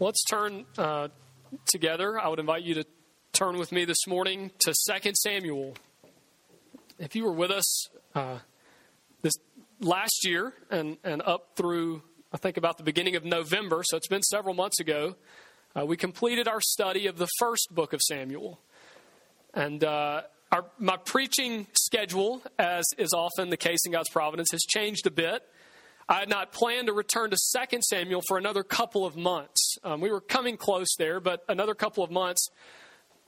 Let's turn uh, together. I would invite you to turn with me this morning to 2 Samuel. If you were with us uh, this last year and, and up through, I think, about the beginning of November, so it's been several months ago, uh, we completed our study of the first book of Samuel. And uh, our, my preaching schedule, as is often the case in God's providence, has changed a bit. I had not planned to return to 2 Samuel for another couple of months. Um, we were coming close there, but another couple of months.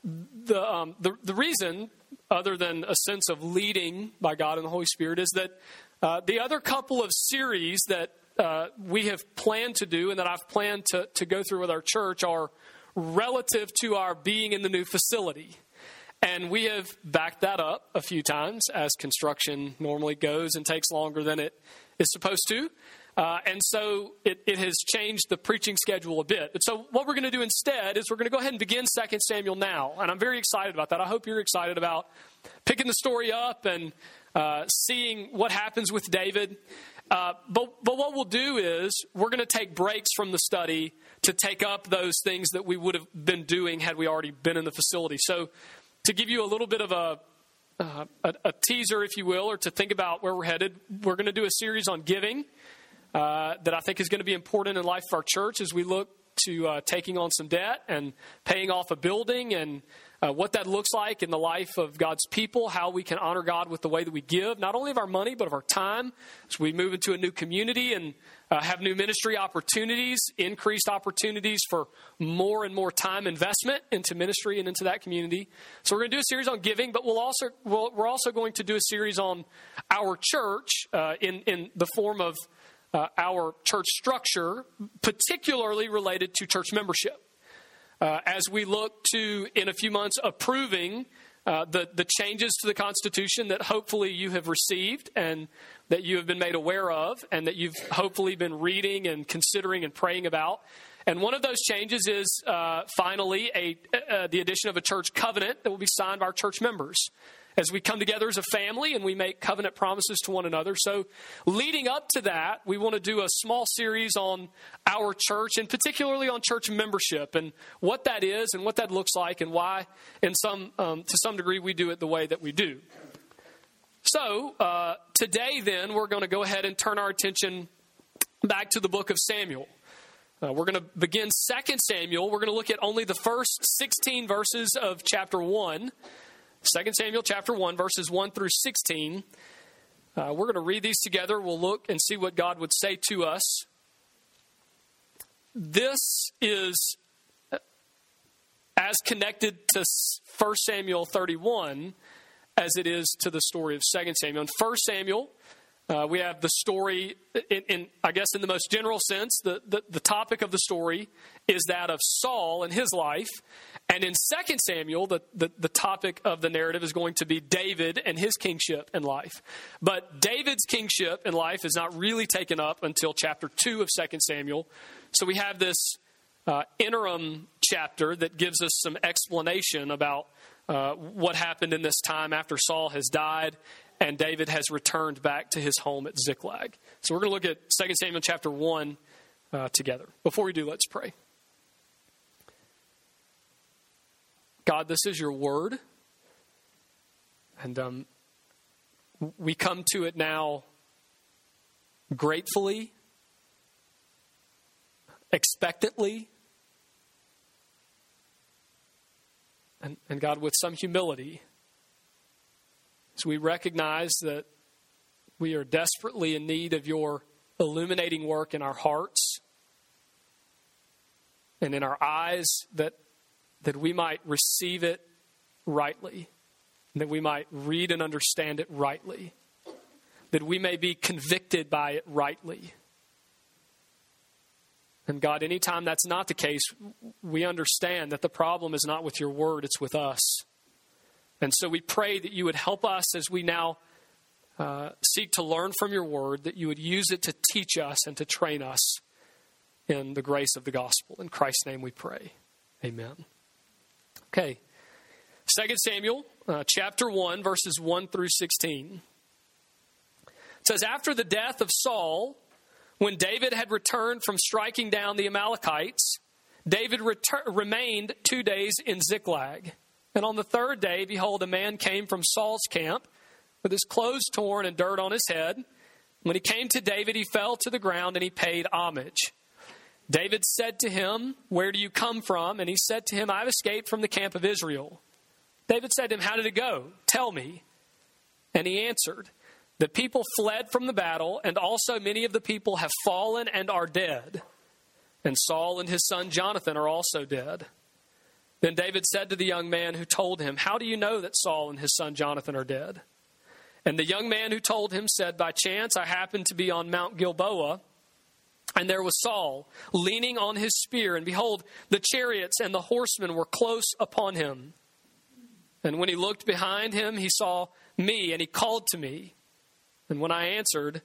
The, um, the, the, reason, other than a sense of leading by God and the Holy Spirit, is that uh, the other couple of series that uh, we have planned to do and that I've planned to, to go through with our church are relative to our being in the new facility. And we have backed that up a few times, as construction normally goes and takes longer than it is supposed to. Uh, and so it, it, has changed the preaching schedule a bit. So what we're going to do instead is we're going to go ahead and begin 2 Samuel now. And I'm very excited about that. I hope you're excited about picking the story up and uh, seeing what happens with David. Uh, but, but what we'll do is we're going to take breaks from the study to take up those things that we would have been doing had we already been in the facility. So to give you a little bit of a uh, a, a, teaser, if you will, or to think about where we're headed, we're going to do a series on giving uh, that I think is going to be important in life of our church as we look to uh, taking on some debt and paying off a building and uh, what that looks like in the life of God's people, how we can honor God with the way that we give, not only of our money, but of our time. As we move into a new community and uh, have new ministry opportunities, increased opportunities for more and more time investment into ministry and into that community. So we're going to do a series on giving, but we'll also we'll, we're also going to do a series on our church uh, in in the form of uh, our church structure, particularly related to church membership. Uh, as we look to, in a few months, approving uh, the, the changes to the Constitution that hopefully you have received and that you have been made aware of, and that you've hopefully been reading and considering and praying about. And one of those changes is uh, finally a, uh, the addition of a church covenant that will be signed by our church members as we come together as a family and we make covenant promises to one another. So, leading up to that, we want to do a small series on our church and particularly on church membership and what that is and what that looks like and why, in some, um, to some degree, we do it the way that we do. So, uh, today, then, we're going to go ahead and turn our attention back to the book of Samuel. Uh, we're going to begin 2 Samuel. We're going to look at only the first 16 verses of chapter 1. 2 Samuel chapter 1, verses 1 through 16. Uh, we're going to read these together. We'll look and see what God would say to us. This is uh, as connected to 1 Samuel 31 as it is to the story of 2 Samuel. In 1 Samuel, uh, we have the story, in, in, I guess, in the most general sense, the, the, the topic of the story is that of Saul and his life. And in 2 Samuel, the, the, the, topic of the narrative is going to be David and his kingship and life. But David's kingship and life is not really taken up until chapter 2 of 2 Samuel. So we have this uh, interim chapter that gives us some explanation about uh, what happened in this time after Saul has died and David has returned back to his home at Ziklag. So we're going to look at 2 Samuel chapter 1 uh, together. Before we do, let's pray. God, this is your word. And um, we come to it now gratefully, expectantly, and, and God, with some humility. We recognize that we are desperately in need of your illuminating work in our hearts and in our eyes that that we might receive it rightly, that we might read and understand it rightly, that we may be convicted by it rightly. And God, anytime that's not the case, we understand that the problem is not with your word, it's with us. And so we pray that you would help us as we now uh, seek to learn from your word, that you would use it to teach us and to train us in the grace of the gospel. In Christ's name we pray. Amen. Okay. 2 Samuel uh, chapter 1, verses 1 through 16. It says, After the death of Saul, when David had returned from striking down the Amalekites, David retur- remained two days in Ziklag. And on the third day, behold, a man came from Saul's camp with his clothes torn and dirt on his head. When he came to David, he fell to the ground and he paid homage. David said to him, Where do you come from? And he said to him, I've escaped from the camp of Israel. David said to him, How did it go? Tell me. And he answered, The people fled from the battle, and also many of the people have fallen and are dead. And Saul and his son Jonathan are also dead. Then David said to the young man who told him, How do you know that Saul and his son Jonathan are dead? And the young man who told him said, By chance I happened to be on Mount Gilboa, and there was Saul leaning on his spear, and behold, the chariots and the horsemen were close upon him. And when he looked behind him, he saw me, and he called to me. And when I answered,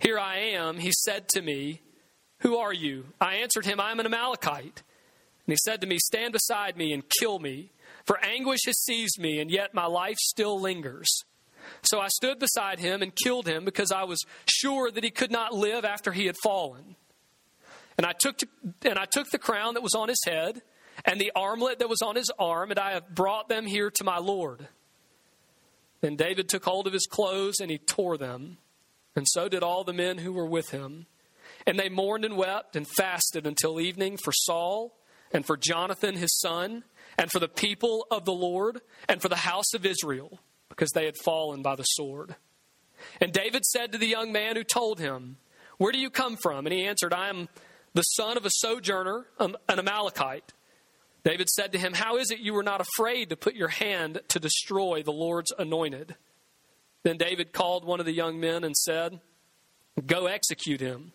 Here I am, he said to me, Who are you? I answered him, I am an Amalekite. And he said to me, Stand beside me and kill me, for anguish has seized me, and yet my life still lingers. So I stood beside him and killed him because I was sure that he could not live after he had fallen. And I took, to, and I took the crown that was on his head and the armlet that was on his arm, and I have brought them here to my Lord. Then David took hold of his clothes and he tore them, and so did all the men who were with him. And they mourned and wept and fasted until evening for Saul and for Jonathan his son, and for the people of the Lord, and for the house of Israel, because they had fallen by the sword. And David said to the young man who told him, Where do you come from? And he answered, I am the son of a sojourner, um, an Amalekite. David said to him, How is it you were not afraid to put your hand to destroy the Lord's anointed? Then David called one of the young men and said, Go execute him.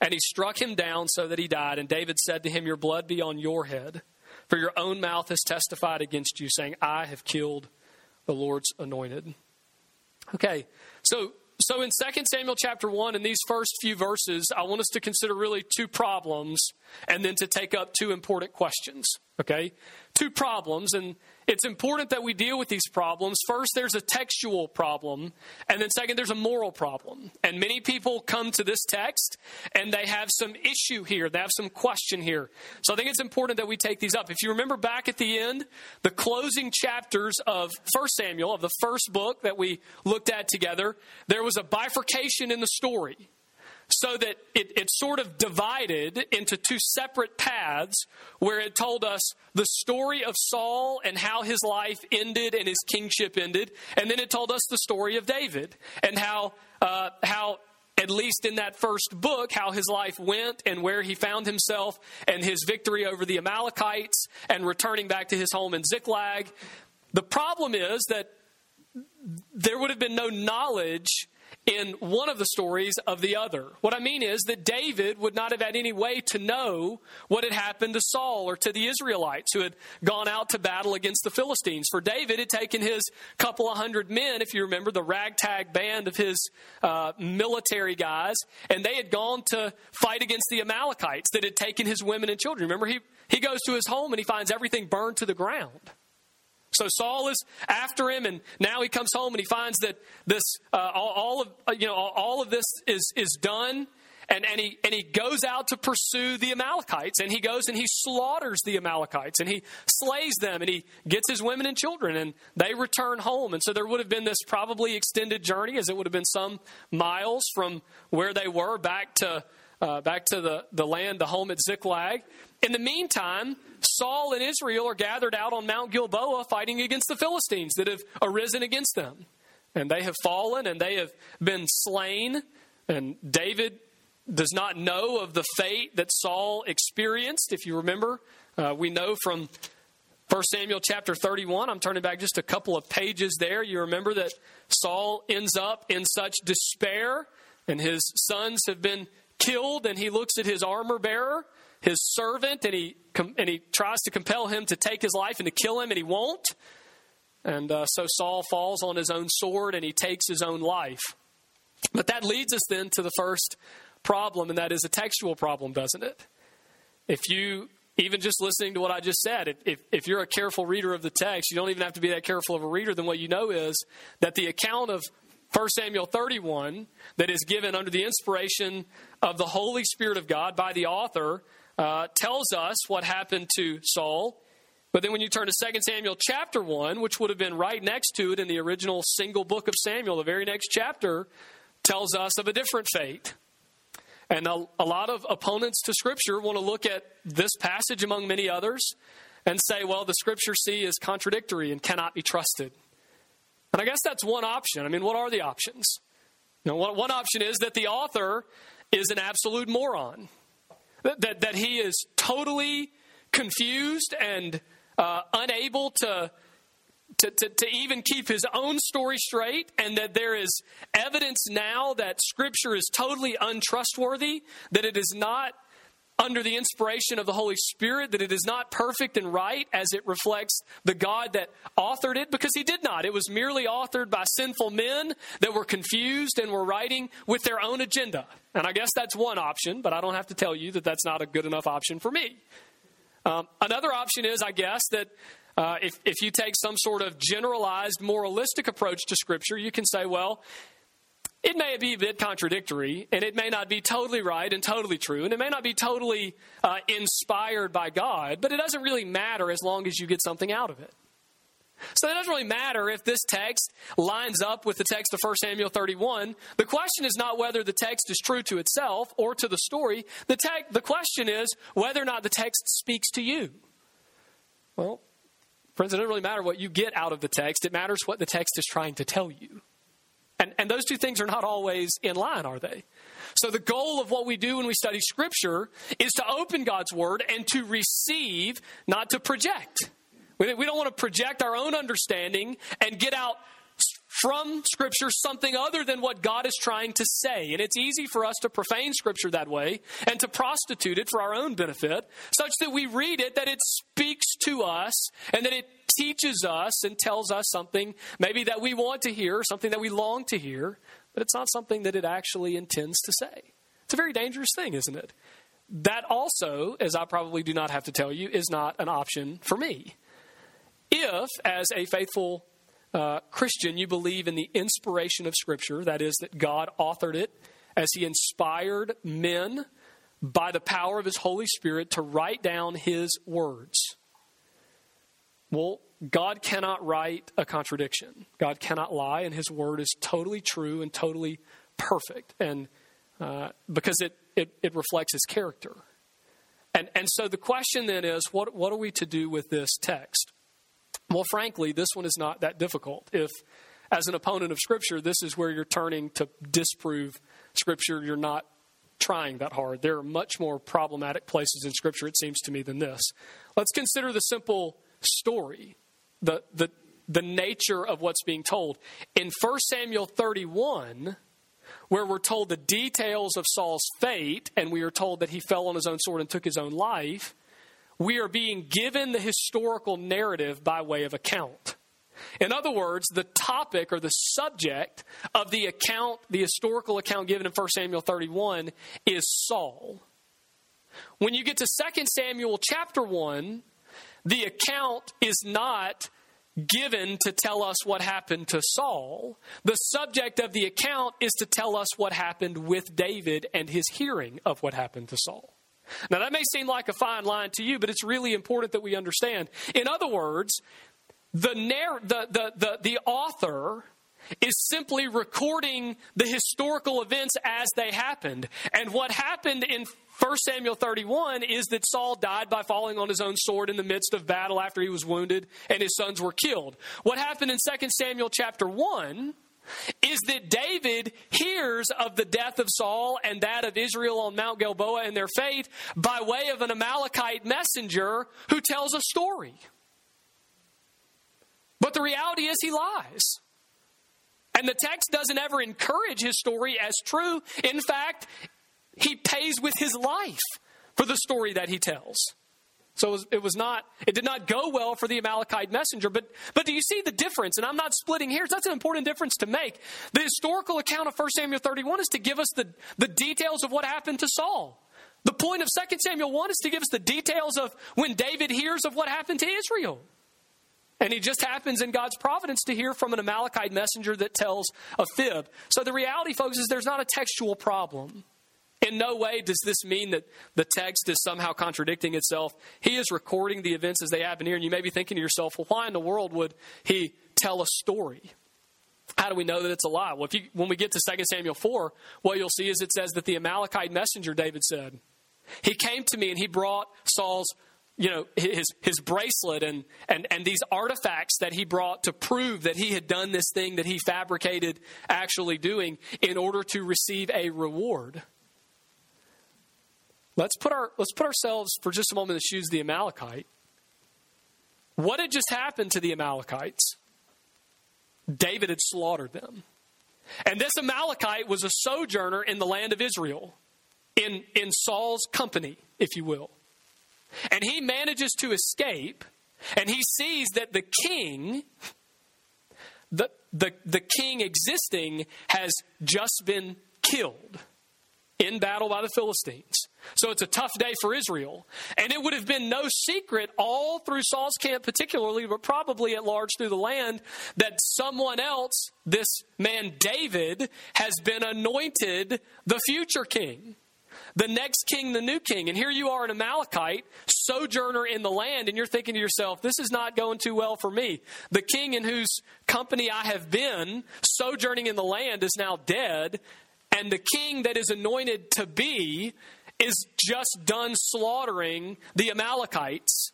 And he struck him down so that he died. And David said to him, Your blood be on your head, for your own mouth has testified against you, saying, I have killed the Lord's anointed. Okay, so so in 2 Samuel chapter 1, in these first few verses, I want us to consider really two problems and then to take up two important questions. Okay? Two problems, and it's important that we deal with these problems. First, there's a textual problem, and then second, there's a moral problem. And many people come to this text and they have some issue here, they have some question here. So I think it's important that we take these up. If you remember back at the end, the closing chapters of 1 Samuel, of the first book that we looked at together, there was a bifurcation in the story so that it, it sort of divided into two separate paths where it told us the story of Saul and how his life ended and his kingship ended. And then it told us the story of David and how, uh, how at least in that first book, how his life went and where he found himself and his victory over the Amalekites and returning back to his home in Ziklag. The problem is that there would have been no knowledge in one of the stories of the other. What I mean is that David would not have had any way to know what had happened to Saul or to the Israelites who had gone out to battle against the Philistines. For David had taken his couple of hundred men, if you remember, the ragtag band of his uh, military guys, and they had gone to fight against the Amalekites that had taken his women and children. Remember, he, he goes to his home and he finds everything burned to the ground. So Saul is after him, and now he comes home and he finds that this uh, all, all, of uh, you know all of this is is done, and and he and he goes out to pursue the Amalekites, and he goes and he slaughters the Amalekites, and he slays them, and he gets his women and children, and they return home, and so there would have been this probably extended journey, as it would have been some miles from where they were back to uh, back to the, the land, the home at Ziklag. In the meantime, Saul and Israel are gathered out on Mount Gilboa fighting against the Philistines that have arisen against them. And they have fallen and they have been slain. And David does not know of the fate that Saul experienced. If you remember, uh, we know from 1 Samuel chapter 31, I'm turning back just a couple of pages there. You remember that Saul ends up in such despair, and his sons have been killed, and he looks at his armor bearer, his servant, and he, and he tries to compel him to take his life and to kill him, and he won't. And uh, so Saul falls on his own sword and he takes his own life. But that leads us then to the first problem, and that is a textual problem, doesn't it? If you, even just listening to what I just said, if, if you're a careful reader of the text, you don't even have to be that careful of a reader, then what you know is that the account of 1 Samuel 31 that is given under the inspiration of the Holy Spirit of God by the author uh, tells us what happened to Saul. But then when you turn to 2 Samuel chapter 1, which would have been right next to it in the original single book of Samuel, the very next chapter tells us of a different fate. And a, a lot of opponents to Scripture want to look at this passage among many others and say, well, the Scripture see is contradictory and cannot be trusted. And I guess that's one option. I mean, what are the options? You know, one, option is that the author is an absolute moron, that, that, that he is totally confused and uh, unable to, to, to, to even keep his own story straight, and that there is evidence now that Scripture is totally untrustworthy, that it is not under the inspiration of the Holy Spirit, that it is not perfect and right as it reflects the God that authored it, because He did not. It was merely authored by sinful men that were confused and were writing with their own agenda. And I guess that's one option, but I don't have to tell you that that's not a good enough option for me. Um, another option is, I guess, that uh, if, if you take some sort of generalized moralistic approach to Scripture, you can say, well, it may be a bit contradictory, and it may not be totally right and totally true, and it may not be totally uh, inspired by God, but it doesn't really matter as long as you get something out of it. So it doesn't really matter if this text lines up with the text of 1 Samuel 31. The question is not whether the text is true to itself or to the story. The, te- the question is whether or not the text speaks to you. Well, friends, it doesn't really matter what you get out of the text, it matters what the text is trying to tell you. And, and those two things are not always in line, are they? So, the goal of what we do when we study Scripture is to open God's Word and to receive, not to project. We don't want to project our own understanding and get out from Scripture something other than what God is trying to say. And it's easy for us to profane Scripture that way and to prostitute it for our own benefit, such that we read it, that it speaks to us, and that it teaches us and tells us something maybe that we want to hear, something that we long to hear, but it's not something that it actually intends to say. It's a very dangerous thing, isn't it? That also, as I probably do not have to tell you, is not an option for me. If, as a faithful uh, Christian, you believe in the inspiration of Scripture, that is, that God authored it as He inspired men by the power of His Holy Spirit to write down His words. Well, God cannot write a contradiction. God cannot lie, and His word is totally true and totally perfect, and uh, because it, it, it reflects His character. And and so the question then is, what what are we to do with this text? Well, frankly, this one is not that difficult. If, as an opponent of Scripture, this is where you're turning to disprove Scripture, you're not trying that hard. There are much more problematic places in Scripture, it seems to me, than this. Let's consider the simple story, the, the, the nature of what's being told. In 1 Samuel 31, where we're told the details of Saul's fate, and we are told that he fell on his own sword and took his own life, we are being given the historical narrative by way of account. In other words, the topic or the subject of the account, the historical account given in 1 Samuel 31, is Saul. When you get to 2 Samuel chapter 1, the account is not given to tell us what happened to Saul. The subject of the account is to tell us what happened with David and his hearing of what happened to Saul. Now, that may seem like a fine line to you, but it's really important that we understand. In other words, the, narr- the, the, the, the author is simply recording the historical events as they happened. And what happened in 1 Samuel 31 is that Saul died by falling on his own sword in the midst of battle after he was wounded and his sons were killed. What happened in 2 Samuel chapter 1 is that David hears of the death of Saul and that of Israel on Mount Gilboa and their fate by way of an Amalekite messenger who tells a story. But the reality is he lies. And the text doesn't ever encourage his story as true. In fact, he pays with his life for the story that he tells. So it was, it was, not, it did not go well for the Amalekite messenger. But, but do you see the difference? And I'm not splitting hairs. That's an important difference to make. The historical account of 1 Samuel 31 is to give us the, the details of what happened to Saul. The point of 2 Samuel 1 is to give us the details of when David hears of what happened to Israel. And he just happens in God's providence to hear from an Amalekite messenger that tells a fib. So the reality, folks, is there's not a textual problem. In no way does this mean that the text is somehow contradicting itself. He is recording the events as they happen here, and you may be thinking to yourself, well, why in the world would he tell a story? How do we know that it's a lie? Well, if you, when we get to 2 Samuel 4, what you'll see is it says that the Amalekite messenger, David said, he came to me and he brought Saul's you know his his bracelet and and and these artifacts that he brought to prove that he had done this thing that he fabricated actually doing in order to receive a reward let's put our let's put ourselves for just a moment in the shoes of the amalekite what had just happened to the amalekites David had slaughtered them. And this Amalekite was a sojourner in the land of Israel, in, in Saul's company, if you will. And he manages to escape, and he sees that the king, the, the, the king existing, has just been killed in battle by the Philistines. So it's a tough day for Israel. And it would have been no secret all through Saul's camp, particularly, but probably at large through the land, that someone else, this man David, has been anointed the future king. The next king, the new king. And here you are, an Amalekite, sojourner in the land, and you're thinking to yourself, this is not going too well for me. The king in whose company I have been, sojourning in the land, is now dead, and the king that is anointed to be is just done slaughtering the Amalekites.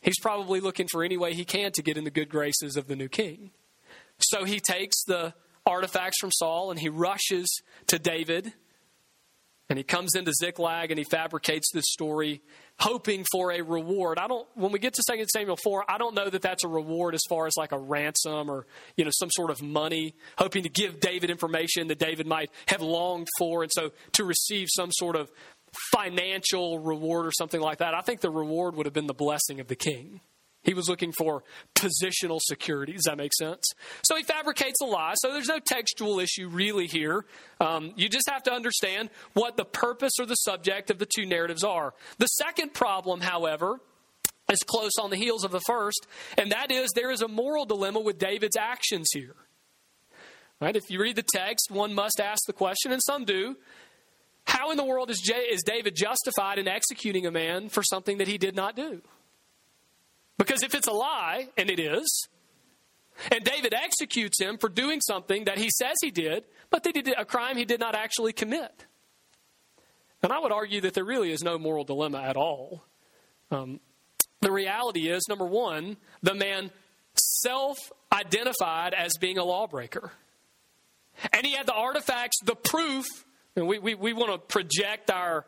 He's probably looking for any way he can to get in the good graces of the new king. So he takes the artifacts from Saul and he rushes to David and he comes into Ziklag and he fabricates this story hoping for a reward. I don't when we get to 2 Samuel 4, I don't know that that's a reward as far as like a ransom or you know some sort of money, hoping to give David information that David might have longed for and so to receive some sort of financial reward or something like that. I think the reward would have been the blessing of the king. He was looking for positional security. Does that make sense? So he fabricates a lie. So there's no textual issue really here. Um, you just have to understand what the purpose or the subject of the two narratives are. The second problem, however, is close on the heels of the first, and that is there is a moral dilemma with David's actions here. Right? If you read the text, one must ask the question, and some do. How in the world is, J- is David justified in executing a man for something that he did not do? Because if it's a lie, and it is, and David executes him for doing something that he says he did, but they did a crime he did not actually commit. And I would argue that there really is no moral dilemma at all. Um, the reality is, number one, the man self identified as being a lawbreaker. And he had the artifacts, the proof, and we, we, we want to project our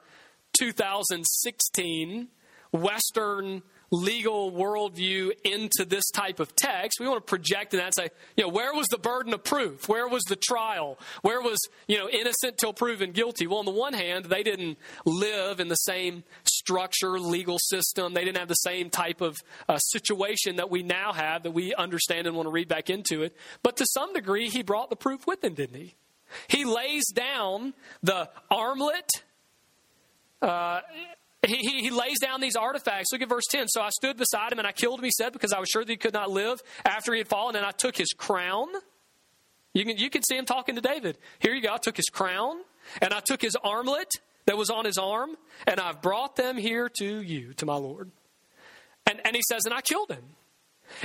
2016 Western legal worldview into this type of text. We want to project that and say, you know, where was the burden of proof? Where was the trial? Where was, you know, innocent till proven guilty? Well, on the one hand, they didn't live in the same structure, legal system. They didn't have the same type of uh, situation that we now have that we understand and want to read back into it. But to some degree, he brought the proof with him, didn't he? He lays down the armlet. Uh, he, he, lays down these artifacts. Look at verse 10. So I stood beside him and I killed him, he said, because I was sure that he could not live after he had fallen. And I took his crown. You can, you can see him talking to David. Here you go. I took his crown and I took his armlet that was on his arm and I've brought them here to you, to my Lord. And, and he says, and I killed him.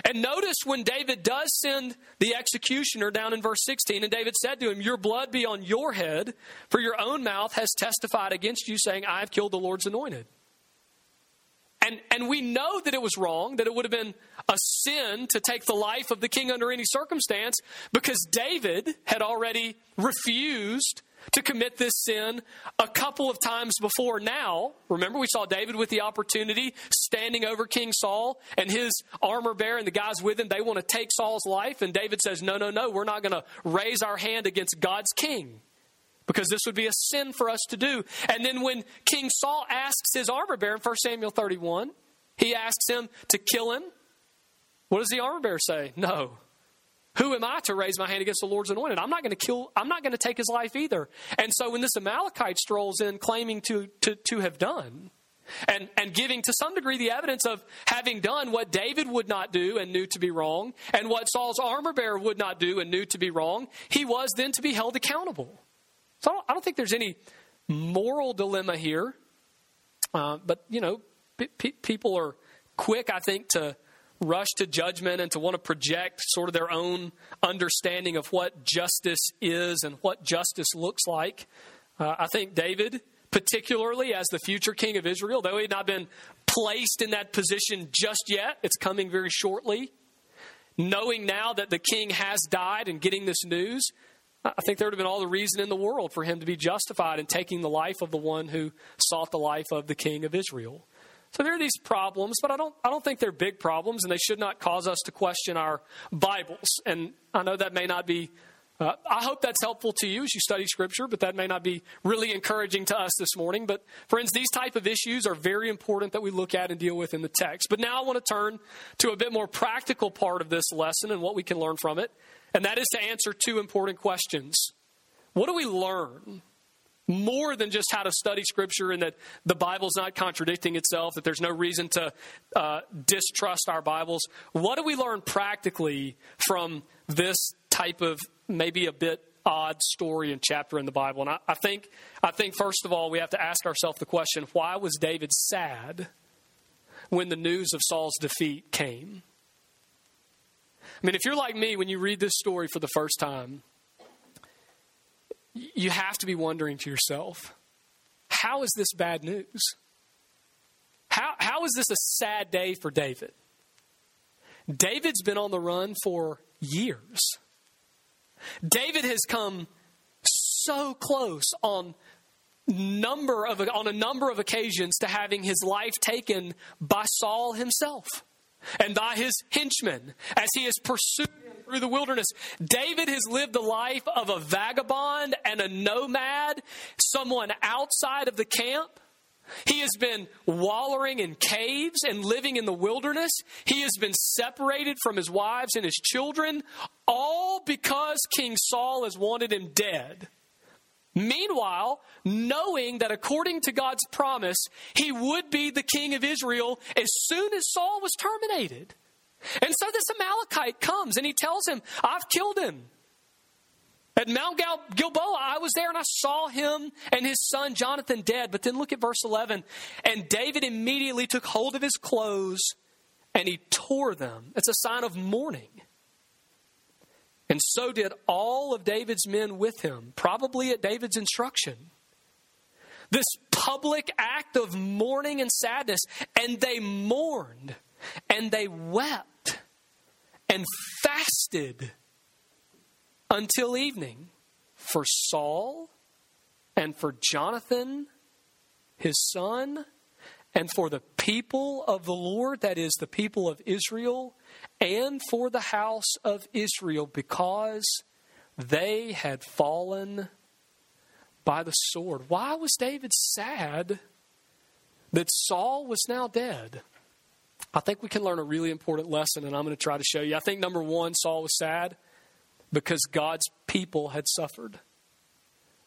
And notice when David does send the executioner down in verse 16, and David said to him, Your blood be on your head, for your own mouth has testified against you, saying, I have killed the Lord's anointed. And, and we know that it was wrong, that it would have been a sin to take the life of the king under any circumstance, because David had already refused to commit this sin a couple of times before now. Remember, we saw David with the opportunity standing over King Saul and his armor bearer and the guys with him. They want to take Saul's life. And David says, No, no, no, we're not going to raise our hand against God's king because this would be a sin for us to do. And then when King Saul asks his armor bearer in 1 Samuel 31, he asks him to kill him. What does the armor bearer say? No. Who am I to raise my hand against the Lord's anointed? I'm not going to kill, I'm not going to take his life either. And so when this Amalekite strolls in claiming to, to, to have done, and, and giving to some degree the evidence of having done what David would not do and knew to be wrong, and what Saul's armor bearer would not do and knew to be wrong, he was then to be held accountable. So I don't, I don't think there's any moral dilemma here. Uh, but, you know, people are quick, I think, to rush to judgment and to want to project sort of their own understanding of what justice is and what justice looks like. Uh, I think David, particularly as the future king of Israel, though he had not been placed in that position just yet, it's coming very shortly. Knowing now that the king has died and getting this news, I think there would have been all the reason in the world for him to be justified in taking the life of the one who sought the life of the king of Israel. So there are these problems, but I don't, I don't think they're big problems, and they should not cause us to question our Bibles. And I know that may not be, uh, I hope that's helpful to you as you study Scripture, but that may not be really encouraging to us this morning. But friends, these type of issues are very important that we look at and deal with in the text. But now I want to turn to a bit more practical part of this lesson and what we can learn from it, and that is to answer two important questions. What do we learn more than just how to study Scripture and that the Bible's not contradicting itself, that there's no reason to uh, distrust our Bibles. What do we learn practically from this type of maybe a bit odd story and chapter in the Bible? And I, I think, I think first of all, we have to ask ourselves the question: Why was David sad when the news of Saul's defeat came? I mean, if you're like me, when you read this story for the first time, you have to be wondering to yourself, how is this bad news? How, how is this a sad day for David? David's been on the run for years. David has come so close on number of on a number of occasions to having his life taken by Saul himself and by his henchmen as he is pursued through the wilderness. David has lived the life of a vagabond and a nomad, someone outside of the camp. He has been wallowing in caves and living in the wilderness. He has been separated from his wives and his children, all because King Saul has wanted him dead. Meanwhile, knowing that according to God's promise, he would be the king of Israel as soon as Saul was terminated. And so this Amalekite comes and he tells him, I've killed him. At Mount Gal- Gilboa, I was there and I saw him and his son Jonathan dead. But then look at verse 11. And David immediately took hold of his clothes and he tore them. It's a sign of mourning. And so did all of David's men with him, probably at David's instruction. This public act of mourning and sadness, and they mourned and they wept and fasted until evening for Saul and for Jonathan, his son, and for the people of the Lord, that is, the people of Israel, and for the house of Israel, because they had fallen by the sword. Why was David sad that Saul was now dead? I think we can learn a really important lesson, and I'm going to try to show you. I think number one, Saul was sad because God's people had suffered.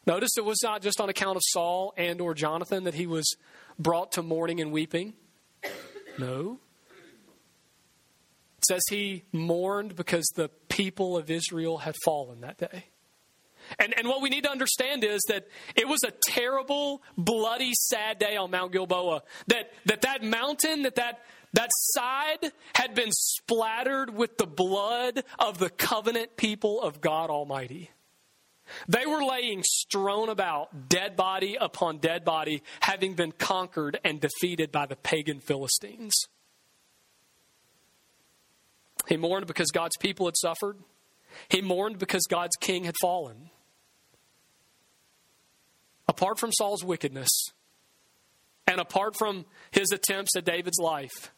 Notice it was not just on account of Saul and or Jonathan that he was brought to mourning and weeping. No. It says he mourned because the people of Israel had fallen that day. And, and what we need to understand is that it was a terrible, bloody, sad day on Mount Gilboa. That that, that mountain, that, that that side had been splattered with the blood of the covenant people of God Almighty. They were laying strewn about, dead body upon dead body, having been conquered and defeated by the pagan Philistines. He mourned because God's people had suffered. He mourned because God's king had fallen. Apart from Saul's wickedness and apart from his attempts at David's life,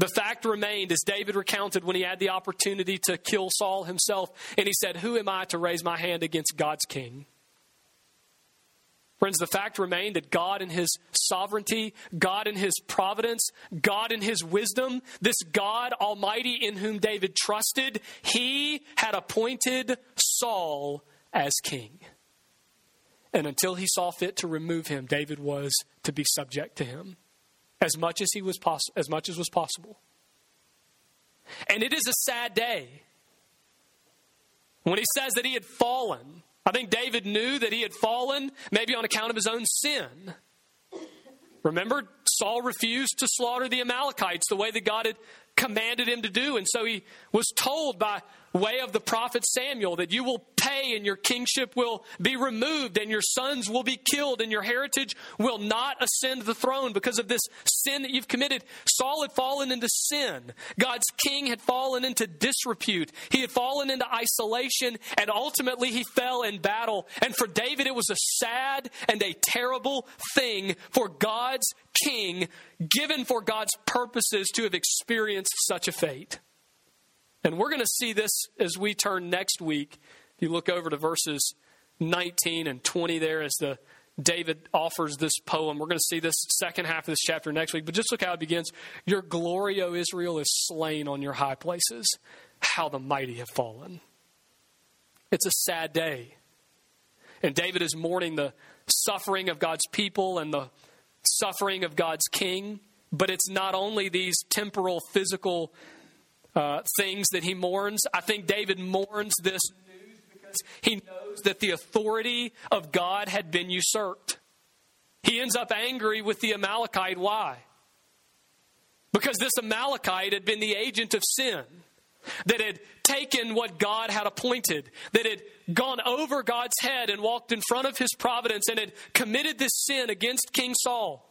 the fact remained, as David recounted when he had the opportunity to kill Saul himself, and he said, Who am I to raise my hand against God's king? Friends, the fact remained that God in His sovereignty, God in His providence, God in His wisdom, this God Almighty in whom David trusted, He had appointed Saul as king. And until He saw fit to remove him, David was to be subject to him as much as he was poss- as much as was possible. And it is a sad day when he says that he had fallen. I think David knew that he had fallen, maybe on account of his own sin. Remember, Saul refused to slaughter the Amalekites the way that God had commanded him to do. And so he was told by way of the prophet Samuel that you will pay and your kingship will be removed and your sons will be killed and your heritage will not ascend the throne because of this sin that you've committed. Saul had fallen into sin. God's king had fallen into disrepute. He had fallen into isolation and ultimately he fell in battle. And for David, it was a sad and a terrible thing for God's king, given for God's purposes, to have experienced such a fate. And we're going to see this as we turn next week. If you look over to verses 19 and 20 there as the David offers this poem. We're going to see this second half of this chapter next week, but just look how it begins. Your glory, O Israel, is slain on your high places. How the mighty have fallen. It's a sad day. And David is mourning the suffering of God's people and the suffering of God's king. But it's not only these temporal, physical uh, things that he mourns. I think David mourns this news because he knows that the authority of God had been usurped. He ends up angry with the Amalekite. Why? Because this Amalekite had been the agent of sin, that had taken what God had appointed, that had gone over God's head and walked in front of his providence and had committed this sin against King Saul,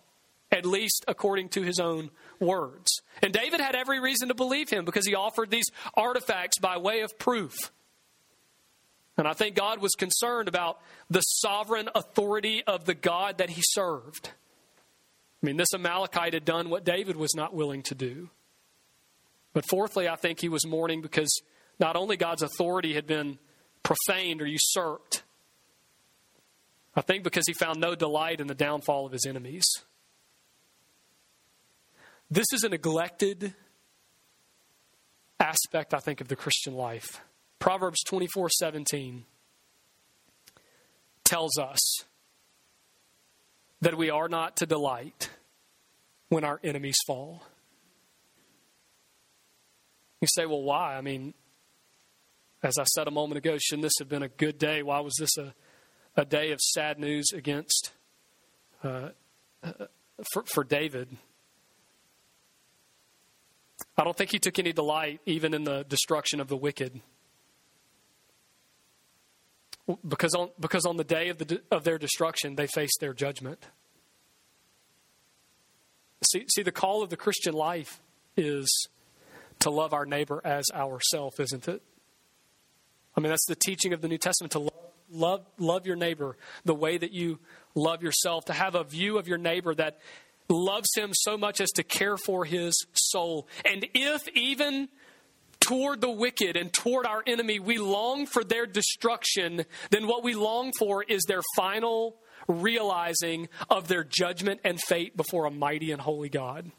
at least according to his own words. And David had every reason to believe him because he offered these artifacts by way of proof. And I think God was concerned about the sovereign authority of the God that he served. I mean, this Amalekite had done what David was not willing to do. But fourthly, I think he was mourning because not only God's authority had been profaned or usurped, I think because he found no delight in the downfall of his enemies. This is a neglected aspect, I think, of the Christian life. Proverbs 24 17 tells us that we are not to delight when our enemies fall. You say, well, why? I mean, as I said a moment ago, shouldn't this have been a good day? Why was this a, a day of sad news against uh, uh for, for David? I don't think he took any delight even in the destruction of the wicked. Because on, because on the day of, the, of their destruction, they faced their judgment. See, see, the call of the Christian life is to love our neighbor as ourself, isn't it? I mean, that's the teaching of the New Testament to love, love, love your neighbor the way that you love yourself, to have a view of your neighbor that loves him so much as to care for his soul. And if even toward the wicked and toward our enemy we long for their destruction, then what we long for is their final realizing of their judgment and fate before a mighty and holy God.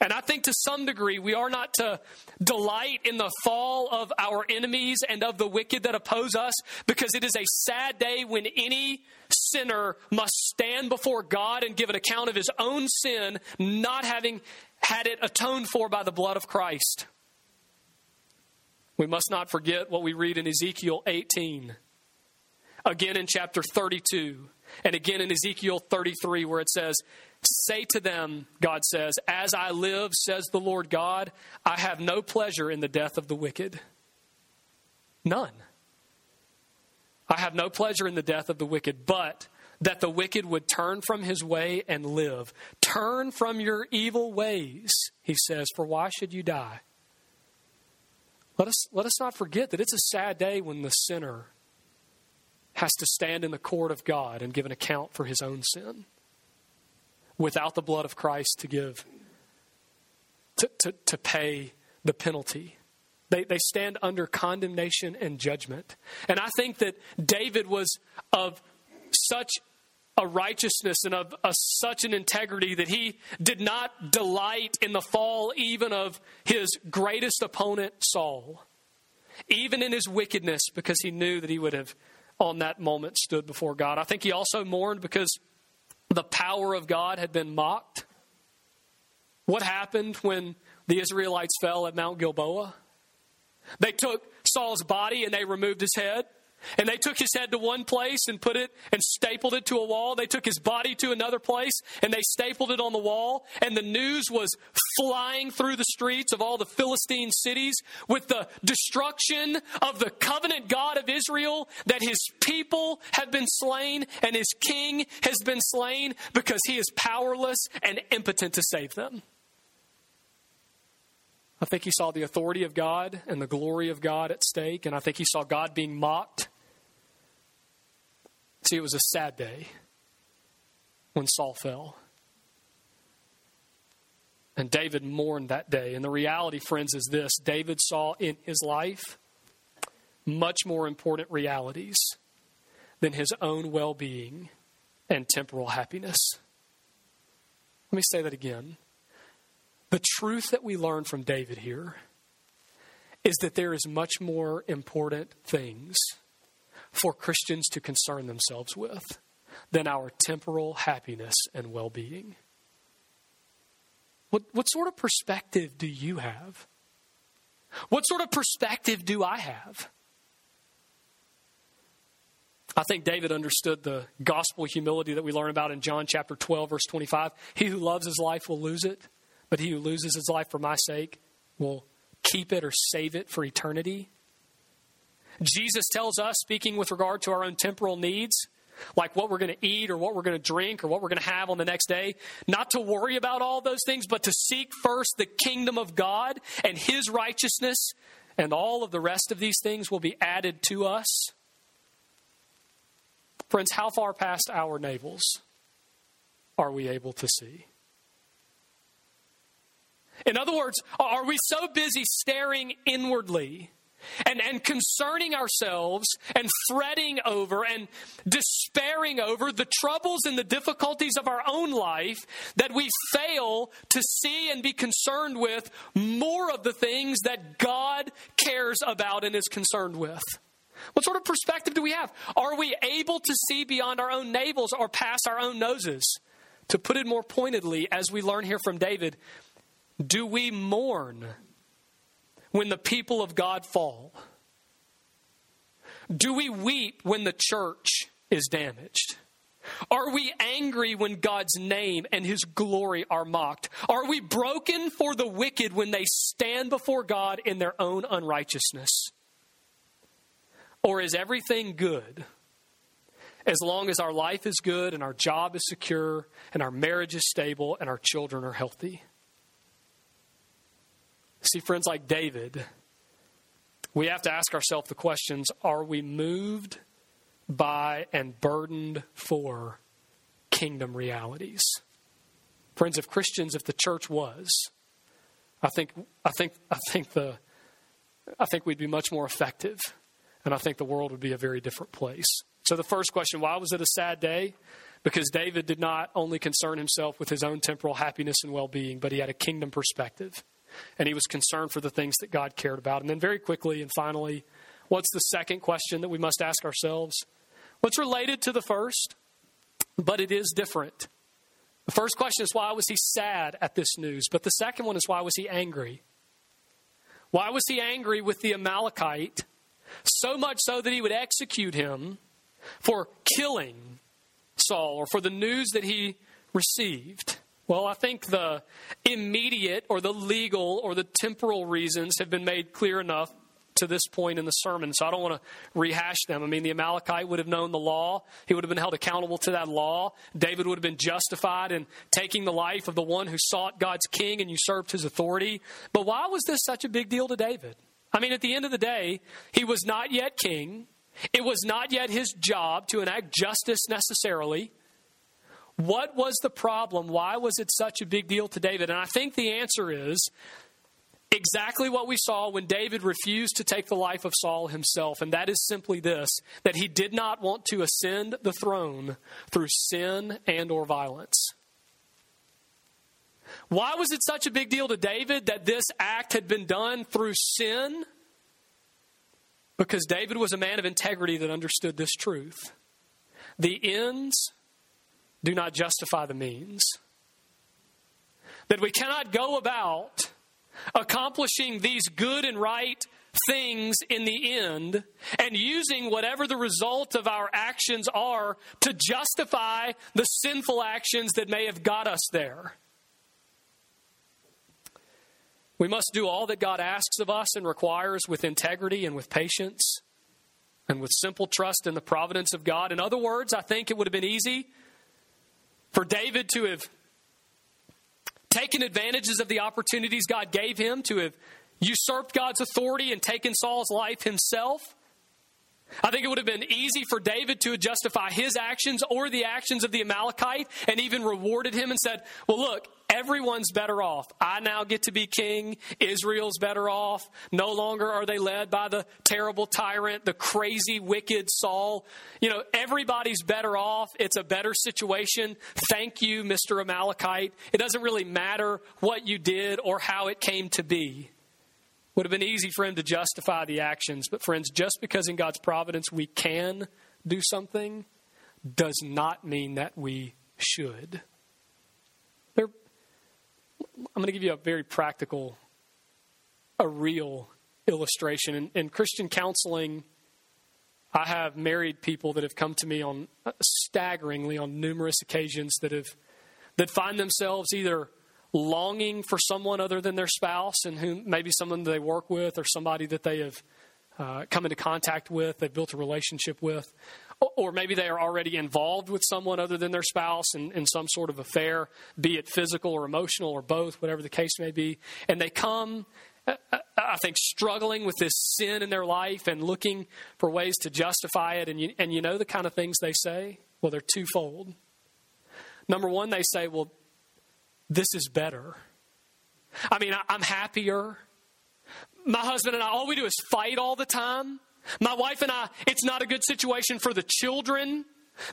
And I think to some degree we are not to delight in the fall of our enemies and of the wicked that oppose us because it is a sad day when any sinner must stand before God and give an account of his own sin, not having had it atoned for by the blood of Christ. We must not forget what we read in Ezekiel 18, again in chapter 32, and again in Ezekiel 33, where it says, Say to them, God says, As I live, says the Lord God, I have no pleasure in the death of the wicked. None. I have no pleasure in the death of the wicked, but that the wicked would turn from his way and live. Turn from your evil ways, he says, for why should you die? Let us, let us not forget that it's a sad day when the sinner has to stand in the court of God and give an account for his own sin without the blood of Christ to give, to, to, to pay the penalty. They, they stand under condemnation and judgment. And I think that David was of such a righteousness and of a, such an integrity that he did not delight in the fall even of his greatest opponent, Saul, even in his wickedness, because he knew that he would have, on that moment, stood before God. I think he also mourned because the power of God had been mocked. What happened when the Israelites fell at Mount Gilboa? They took Saul's body and they removed his head. And they took his head to one place and put it and stapled it to a wall. They took his body to another place and they stapled it on the wall. And the news was flying through the streets of all the Philistine cities with the destruction of the covenant God of Israel that his people have been slain and his king has been slain because he is powerless and impotent to save them. I think he saw the authority of God and the glory of God at stake, and I think he saw God being mocked. See, it was a sad day when Saul fell. And David mourned that day. And the reality, friends, is this David saw in his life much more important realities than his own well being and temporal happiness. Let me say that again. The truth that we learn from David here is that there is much more important things for Christians to concern themselves with than our temporal happiness and well being. What, what sort of perspective do you have? What sort of perspective do I have? I think David understood the gospel humility that we learn about in John chapter 12, verse 25. He who loves his life will lose it, but he who loses his life for my sake will keep it or save it for eternity. Jesus tells us, speaking with regard to our own temporal needs, like what we're going to eat or what we're going to drink or what we're going to have on the next day, not to worry about all those things, but to seek first the kingdom of God and his righteousness, and all of the rest of these things will be added to us. Friends, how far past our navels are we able to see? In other words, are we so busy staring inwardly and, and concerning ourselves and fretting over and despairing over the troubles and the difficulties of our own life that we fail to see and be concerned with more of the things that God cares about and is concerned with? What sort of perspective do we have? Are we able to see beyond our own navels or past our own noses? To put it more pointedly, as we learn here from David, do we mourn when the people of God fall? Do we weep when the church is damaged? Are we angry when God's name and his glory are mocked? Are we broken for the wicked when they stand before God in their own unrighteousness? Or is everything good as long as our life is good and our job is secure and our marriage is stable and our children are healthy? See, friends like David, we have to ask ourselves the questions are we moved by and burdened for kingdom realities? Friends, if Christians, if the church was, I think, I think, I think the, I think we'd be much more effective, and I think the world would be a very different place. So the first question: Why was it a sad day? Because David did not only concern himself with his own temporal happiness and well-being, but he had a kingdom perspective and he was concerned for the things that God cared about. And then, very quickly and finally, what's the second question that we must ask ourselves? What's related to the first, but it is different. The first question is why was he sad at this news? But the second one is why was he angry? Why was he angry with the Amalekite? So much so that he would execute him for killing Saul or for the news that he received. Well, I think the immediate or the legal or the temporal reasons have been made clear enough to this point in the sermon, so I don't want to rehash them. I mean, the Amalekite would have known the law, he would have been held accountable to that law. David would have been justified in taking the life of the one who sought God's king and usurped his authority. But why was this such a big deal to David? I mean, at the end of the day, he was not yet king. It was not yet his job to enact justice necessarily. What was the problem? Why was it such a big deal to David? And I think the answer is exactly what we saw when David refused to take the life of Saul himself, and that is simply this that he did not want to ascend the throne through sin and or violence. Why was it such a big deal to David that this act had been done through sin? Because David was a man of integrity that understood this truth. The ends do not justify the means. That we cannot go about accomplishing these good and right things in the end and using whatever the result of our actions are to justify the sinful actions that may have got us there. We must do all that God asks of us and requires with integrity and with patience and with simple trust in the providence of God. In other words, I think it would have been easy for David to have taken advantages of the opportunities God gave him, to have usurped God's authority and taken Saul's life himself. I think it would have been easy for David to justify his actions or the actions of the Amalekite and even rewarded him and said, Well, look, everyone's better off. I now get to be king. Israel's better off. No longer are they led by the terrible tyrant, the crazy, wicked Saul. You know, everybody's better off. It's a better situation. Thank you, Mr. Amalekite. It doesn't really matter what you did or how it came to be. Would have been easy for him to justify the actions. But, friends, just because in God's providence we can do something does not mean that we should. There, I'm going to give you a very practical, a real illustration. In, in Christian counseling, I have married people that have come to me on uh, staggeringly on numerous occasions that have that find themselves either longing for someone other than their spouse and who maybe someone they work with or somebody that they have uh, come into contact with, they've built a relationship with, or maybe they are already involved with someone other than their spouse in, in some sort of affair, be it physical or emotional or both, whatever the case may be. And they come, uh, uh, I think, struggling with this sin in their life and looking for ways to justify it. And you, and you know the kind of things they say? Well, they're twofold. Number one, they say, well, this is better. I mean, I'm happier. My husband and I, all we do is fight all the time. My wife and I, it's not a good situation for the children.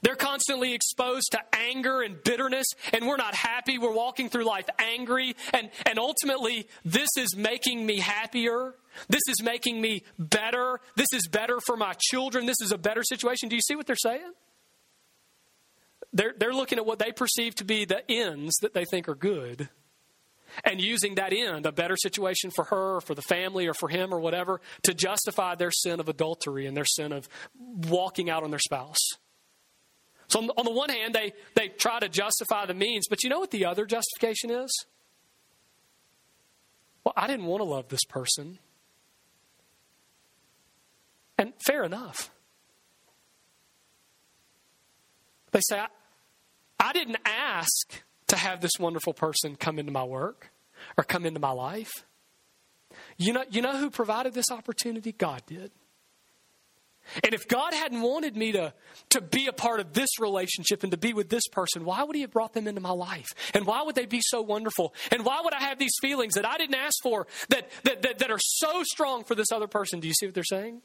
They're constantly exposed to anger and bitterness, and we're not happy. We're walking through life angry, and, and ultimately, this is making me happier. This is making me better. This is better for my children. This is a better situation. Do you see what they're saying? They're, they're looking at what they perceive to be the ends that they think are good and using that end, a better situation for her or for the family or for him or whatever, to justify their sin of adultery and their sin of walking out on their spouse. So, on, on the one hand, they, they try to justify the means, but you know what the other justification is? Well, I didn't want to love this person. And fair enough. They say, I didn't ask to have this wonderful person come into my work or come into my life. You know, you know who provided this opportunity? God did. And if God hadn't wanted me to, to be a part of this relationship and to be with this person, why would He have brought them into my life? And why would they be so wonderful? And why would I have these feelings that I didn't ask for that, that, that, that are so strong for this other person? Do you see what they're saying?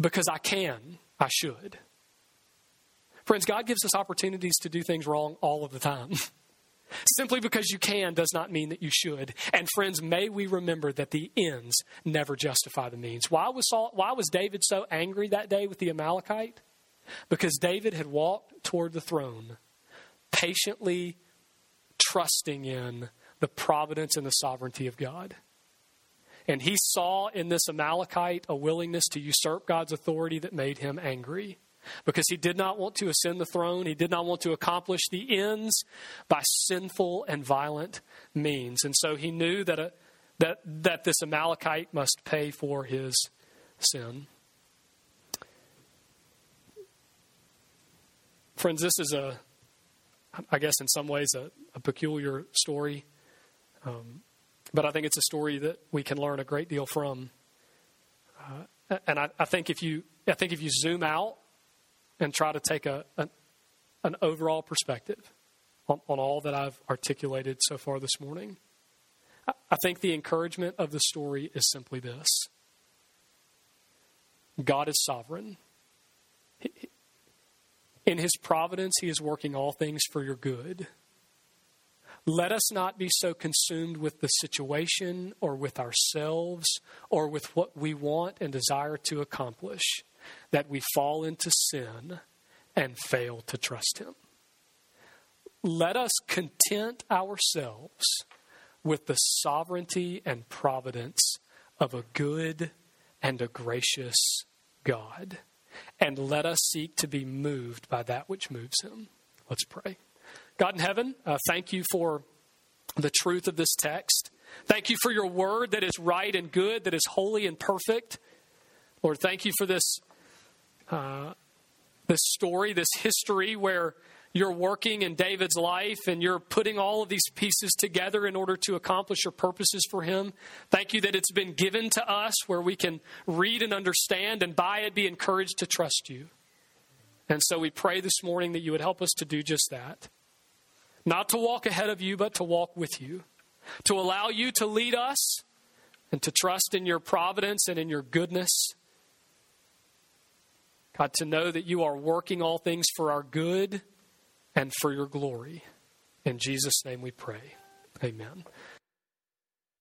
Because I can, I should. Friends, God gives us opportunities to do things wrong all of the time. Simply because you can does not mean that you should. And friends, may we remember that the ends never justify the means. Why was, Saul, why was David so angry that day with the Amalekite? Because David had walked toward the throne, patiently trusting in the providence and the sovereignty of God. And he saw in this Amalekite a willingness to usurp God's authority that made him angry because he did not want to ascend the throne. He did not want to accomplish the ends by sinful and violent means. And so he knew that, a, that, that this Amalekite must pay for his sin. Friends, this is a, I guess in some ways, a, a peculiar story. Um, but I think it's a story that we can learn a great deal from. Uh, and I, I, think if you, I think if you zoom out and try to take a, an, an overall perspective on, on all that I've articulated so far this morning. I, I think the encouragement of the story is simply this God is sovereign. In his providence, he is working all things for your good. Let us not be so consumed with the situation or with ourselves or with what we want and desire to accomplish that we fall into sin and fail to trust Him. Let us content ourselves with the sovereignty and providence of a good and a gracious God. And let us seek to be moved by that which moves him. Let's pray. God in heaven, uh, thank you for the truth of this text. Thank you for your word that is right and good, that is holy and perfect. Lord, thank you for this, uh, this story, this history where you're working in David's life and you're putting all of these pieces together in order to accomplish your purposes for him. Thank you that it's been given to us where we can read and understand and by it be encouraged to trust you. And so we pray this morning that you would help us to do just that. Not to walk ahead of you, but to walk with you. To allow you to lead us and to trust in your providence and in your goodness. To know that you are working all things for our good and for your glory. In Jesus' name we pray. Amen.